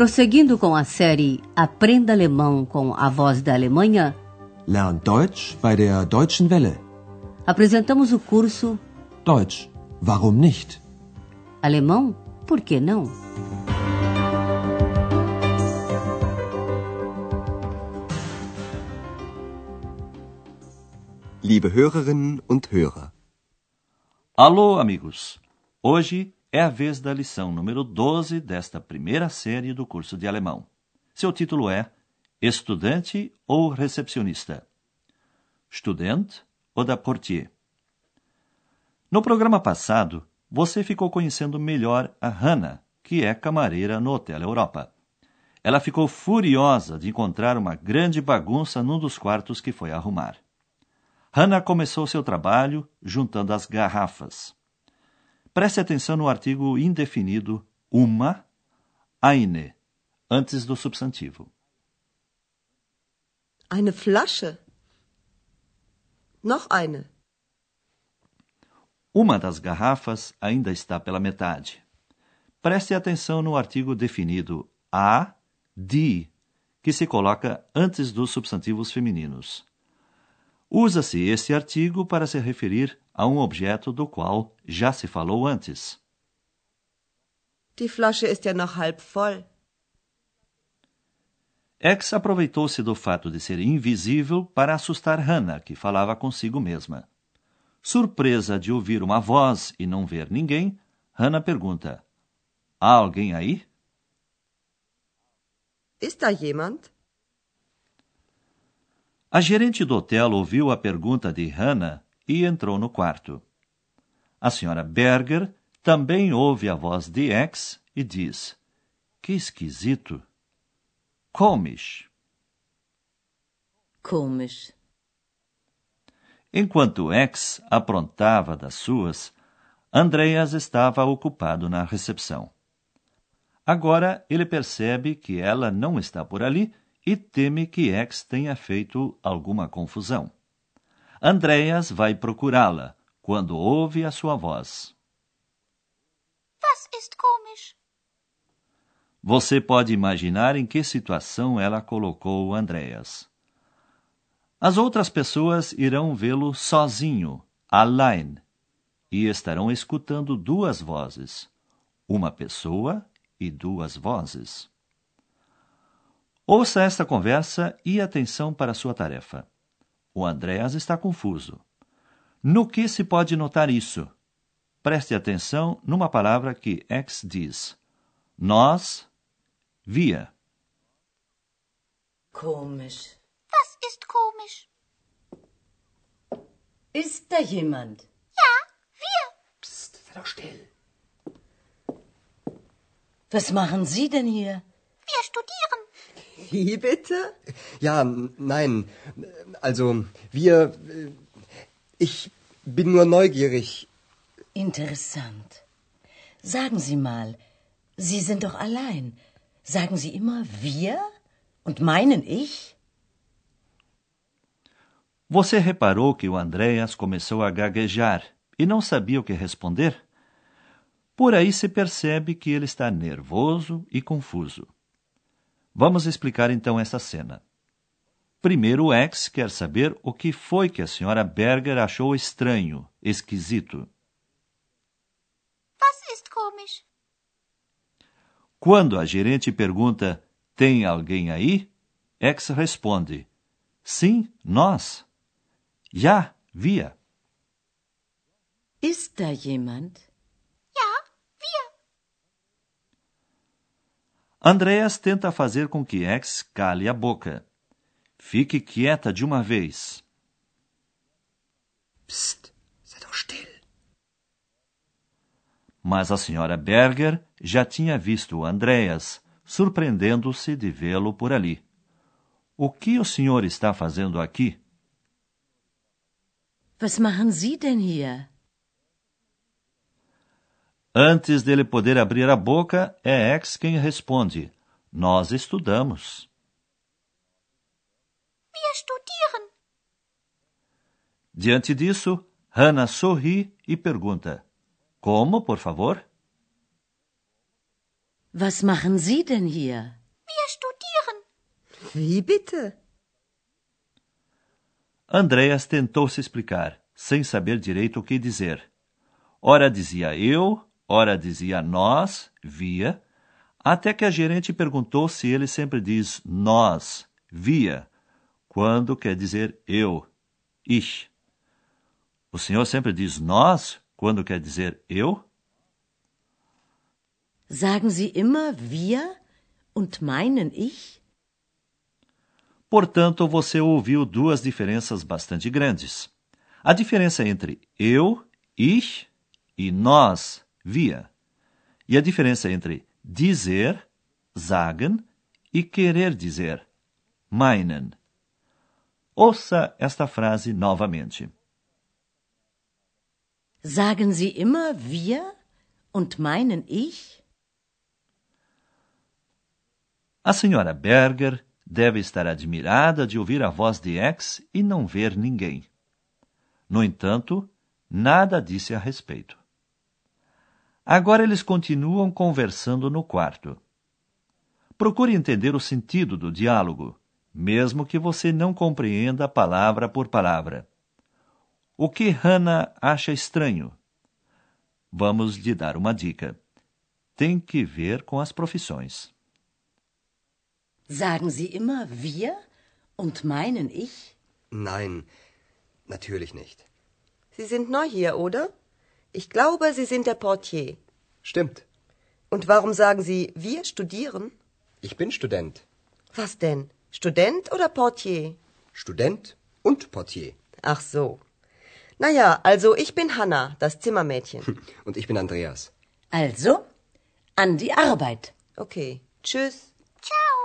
Prosseguindo com a série Aprenda Alemão com a Voz da Alemanha, Lernt Deutsch bei der Deutschen Welle. apresentamos o curso Deutsch, warum nicht? Alemão, por que não? Liebe Hörerinnen und Hörer, Alô, amigos! Hoje é a vez da lição número 12 desta primeira série do curso de alemão. Seu título é Estudante ou Recepcionista? Student ou da Portier? No programa passado, você ficou conhecendo melhor a Hannah, que é camareira no Hotel Europa. Ela ficou furiosa de encontrar uma grande bagunça num dos quartos que foi arrumar. Hannah começou seu trabalho juntando as garrafas. Preste atenção no artigo indefinido uma, eine, antes do substantivo. Eine Flasche. Noch eine. Uma das garrafas ainda está pela metade. Preste atenção no artigo definido a, die, que se coloca antes dos substantivos femininos. Usa-se este artigo para se referir a um objeto do qual já se falou antes. Die Flasche ist ja noch halb voll. X aproveitou-se do fato de ser invisível para assustar Hannah, que falava consigo mesma. Surpresa de ouvir uma voz e não ver ninguém, Hannah pergunta: Há alguém aí? Ist da jemand? A gerente do hotel ouviu a pergunta de Hannah e entrou no quarto. A senhora Berger também ouve a voz de X e diz: Que esquisito. Komisch. Komisch. Enquanto X aprontava das suas, Andreas estava ocupado na recepção. Agora ele percebe que ela não está por ali e teme que X tenha feito alguma confusão. Andreas vai procurá-la quando ouve a sua voz. Was ist komisch? Você pode imaginar em que situação ela colocou Andreas. As outras pessoas irão vê-lo sozinho, allein, e estarão escutando duas vozes, uma pessoa e duas vozes. Ouça esta conversa e atenção para sua tarefa. O Andreas está confuso. No que se pode notar isso? Preste atenção numa palavra que X diz. Nós, via. Komisch. Was ist komisch? Ist da jemand? Ja, wir. Psst, sei doch still. Was machen Sie denn hier? Wir studieren. Wie bitte? Ja, nein, also wir... äh, Ich bin nur neugierig. Interessant. Sagen Sie mal, Sie sind doch allein. Sagen Sie immer wir und meinen ich? Você reparou que o Andreas começou a gaguejar e não sabia o que responder? Por aí se percebe que ele está nervoso e confuso. Vamos explicar então essa cena. Primeiro, o X quer saber o que foi que a senhora Berger achou estranho, esquisito. Was ist komisch? Quando a gerente pergunta: Tem alguém aí? X responde: Sim, nós. Já, via. Ist da jemand? Ja, wir. Andreas tenta fazer com que X cale a boca. Fique quieta de uma vez. Psst, sei doch still. Mas a senhora Berger já tinha visto o Andreas, surpreendendo-se de vê-lo por ali. O que o senhor está fazendo aqui? Was machen Sie denn hier? Antes dele poder abrir a boca, é X quem responde: Nós estudamos. Wir studieren. Diante disso, Hannah sorri e pergunta: Como, por favor? Was machen Sie denn hier? Wir studieren. Wie bitte? Andreas tentou se explicar, sem saber direito o que dizer. Ora dizia eu, ora dizia nós, via, até que a gerente perguntou se ele sempre diz nós, via, quando quer dizer eu, ich. O senhor sempre diz nós quando quer dizer eu? Sagen Sie immer wir und meinen ich? Portanto, você ouviu duas diferenças bastante grandes. A diferença entre eu, ich, e nós, wir. E a diferença entre dizer, sagen, e querer dizer, meinen. Ouça esta frase novamente. Sagen Sie immer wir und meinen ich? A senhora Berger deve estar admirada de ouvir a voz de X e não ver ninguém. No entanto, nada disse a respeito. Agora eles continuam conversando no quarto. Procure entender o sentido do diálogo, mesmo que você não compreenda palavra por palavra. O que Hannah acha estranho? Vamos lhe dar uma dica. Tem que ver com as profissões. Sagen Sie immer wir und meinen ich? Nein, natürlich nicht. Sie sind neu hier, oder? Ich glaube, Sie sind der Portier. Stimmt. Und warum sagen Sie, wir studieren? Ich bin Student. Was denn? Student oder Portier? Student und Portier. Ach so. Naja, also ich bin Hanna, das Zimmermädchen. Und ich bin Andreas. Also, an die Arbeit. Okay. Tschüss. Ciao. Ciao,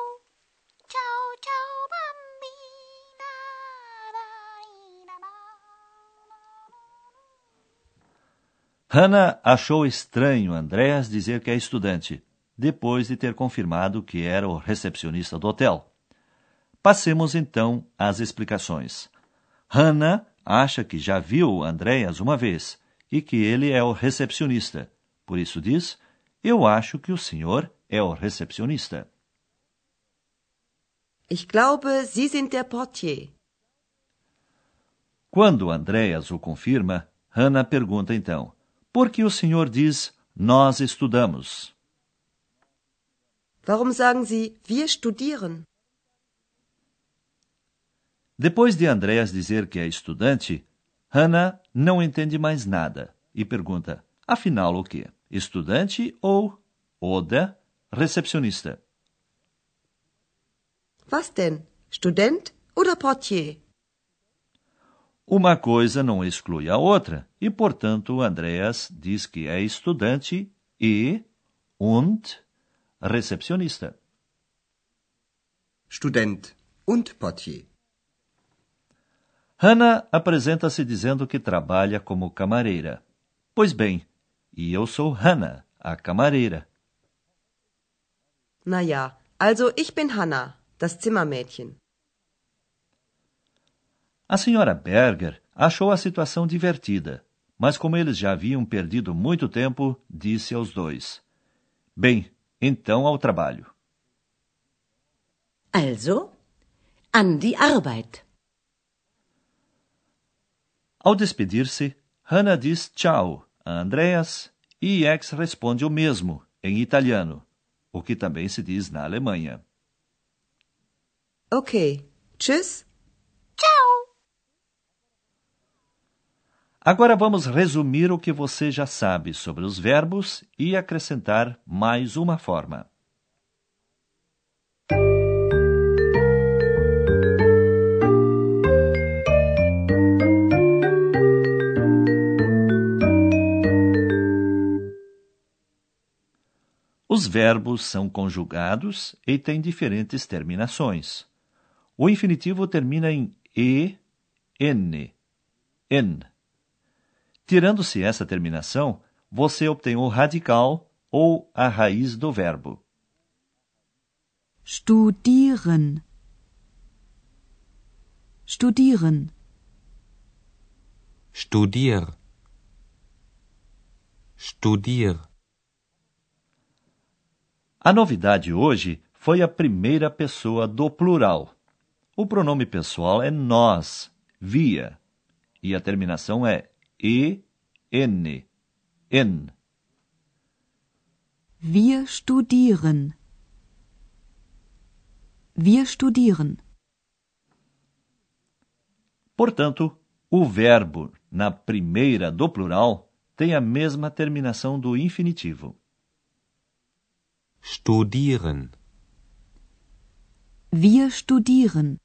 Hannah achou estranho Andreas dizer que é estudante, depois de ter confirmado que era o recepcionista do hotel. Passemos então às explicações. Hannah acha que já viu Andreas uma vez e que ele é o recepcionista. Por isso diz: Eu acho que o senhor é o recepcionista. Ich glaube, Sie sind der Portier. Quando Andreas o confirma, Hannah pergunta então: Por que o senhor diz nós estudamos? Warum sagen Sie, wir studieren? Depois de Andreas dizer que é estudante, Hannah não entende mais nada e pergunta: afinal o que? Estudante ou oder recepcionista? Was denn? Student oder Portier? Uma coisa não exclui a outra, e portanto Andreas diz que é estudante e und recepcionista. Student und Portier. Hannah apresenta-se dizendo que trabalha como camareira. Pois bem, e eu sou Hannah, a camareira. Na ja, also ich bin Hanna, das Zimmermädchen. A senhora Berger achou a situação divertida, mas como eles já haviam perdido muito tempo, disse aos dois: Bem, então ao trabalho. Also, an die Arbeit. Ao despedir-se, Hannah diz tchau a Andreas e X responde o mesmo, em italiano, o que também se diz na Alemanha. Okay. Tschüss. Ciao. Agora vamos resumir o que você já sabe sobre os verbos e acrescentar mais uma forma. Os verbos são conjugados e têm diferentes terminações. O infinitivo termina em e, n, n. Tirando-se essa terminação, você obtém o radical ou a raiz do verbo. Studieren. Studieren. Studier. Studier. A novidade hoje foi a primeira pessoa do plural. O pronome pessoal é nós, via, e a terminação é e, n, n. Wir studieren. Wir studieren. Portanto, o verbo na primeira do plural tem a mesma terminação do infinitivo. Studieren. Wir studieren.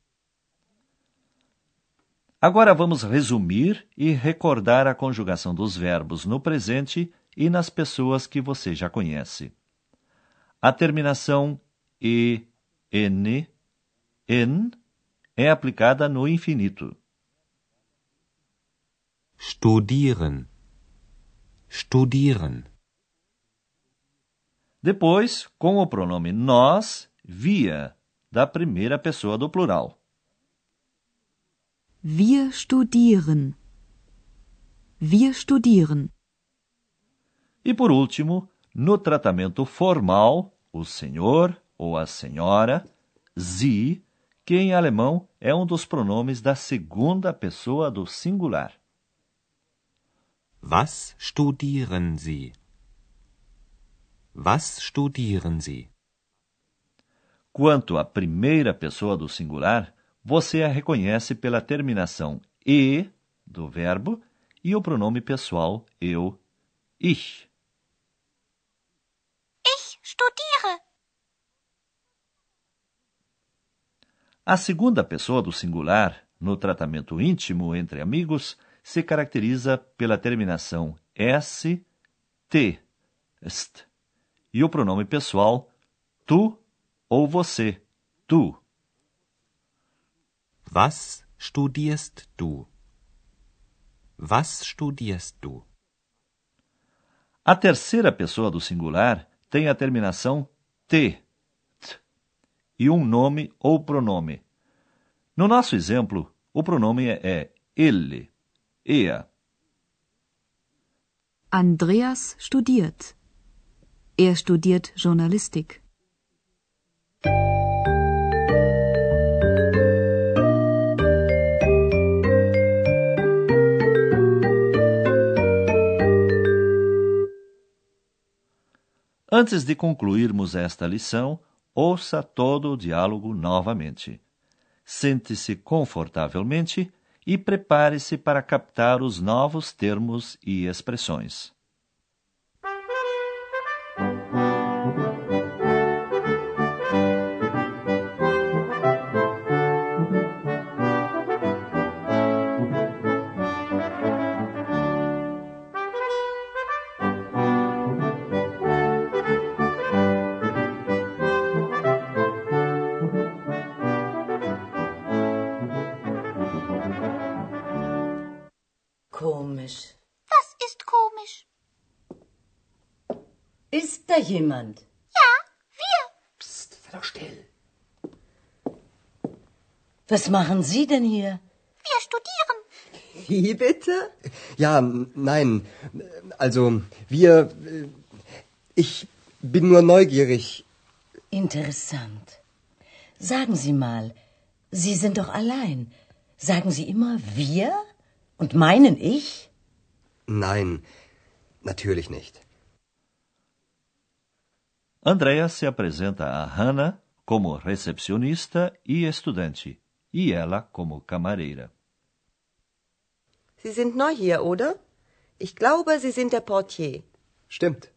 Agora vamos resumir e recordar a conjugação dos verbos no presente e nas pessoas que você já conhece. A terminação e, n, n é aplicada no infinito. Studieren. Studieren. Depois, com o pronome nós, via, da primeira pessoa do plural. Wir studieren. Wir studieren. E por último, no tratamento formal, o senhor ou a senhora, sie, que em alemão é um dos pronomes da segunda pessoa do singular. Was studieren Sie? Was studieren Sie? Quanto à primeira pessoa do singular, você a reconhece pela terminação e do verbo e o pronome pessoal eu, ich. Ich studiere. A segunda pessoa do singular, no tratamento íntimo entre amigos, se caracteriza pela terminação s, t, st, e o pronome pessoal tu ou você, tu. Was studierst du? Was studierst du? A terceira pessoa do singular tem a terminação t, t e um nome ou pronome. No nosso exemplo, o pronome é ele, er. Andreas studiert. Er studiert Journalistik. Antes de concluirmos esta lição, ouça todo o diálogo novamente. Sente-se confortavelmente e prepare-se para captar os novos termos e expressões. Da jemand? Ja, wir. Psst, sei doch still. Was machen Sie denn hier? Wir studieren. Wie bitte? Ja, nein. Also, wir. äh, Ich bin nur neugierig. Interessant. Sagen Sie mal, Sie sind doch allein. Sagen Sie immer wir und meinen ich? Nein, natürlich nicht. Andrea se apresenta a Hannah como recepcionista e estudante, e ela como camareira. Sie sind neu hier, oder? Ich glaube, Sie sind der Portier. Stimmt.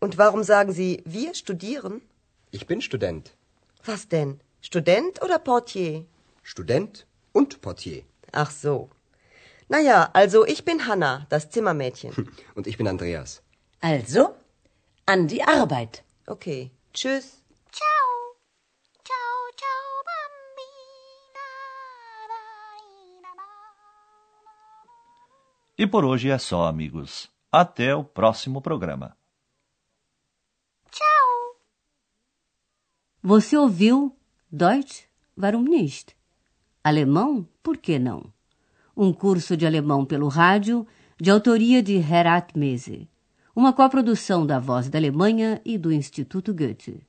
Und warum sagen Sie, wir studieren? Ich bin Student. Was denn? Student oder Portier? Student und Portier. Ach so. Naja, also ich bin Hanna, das Zimmermädchen. Und ich bin Andreas. Also, an die Arbeit. Okay. Tschüss. Ciao. Ciao, ciao, bambina. E por hoje é só, amigos. Até o próximo programa. Ciao. Você ouviu Deutsch? Warum nicht? Alemão? Por que não? Um curso de alemão pelo rádio, de autoria de Herat Mese. Uma coprodução da Voz da Alemanha e do Instituto Goethe.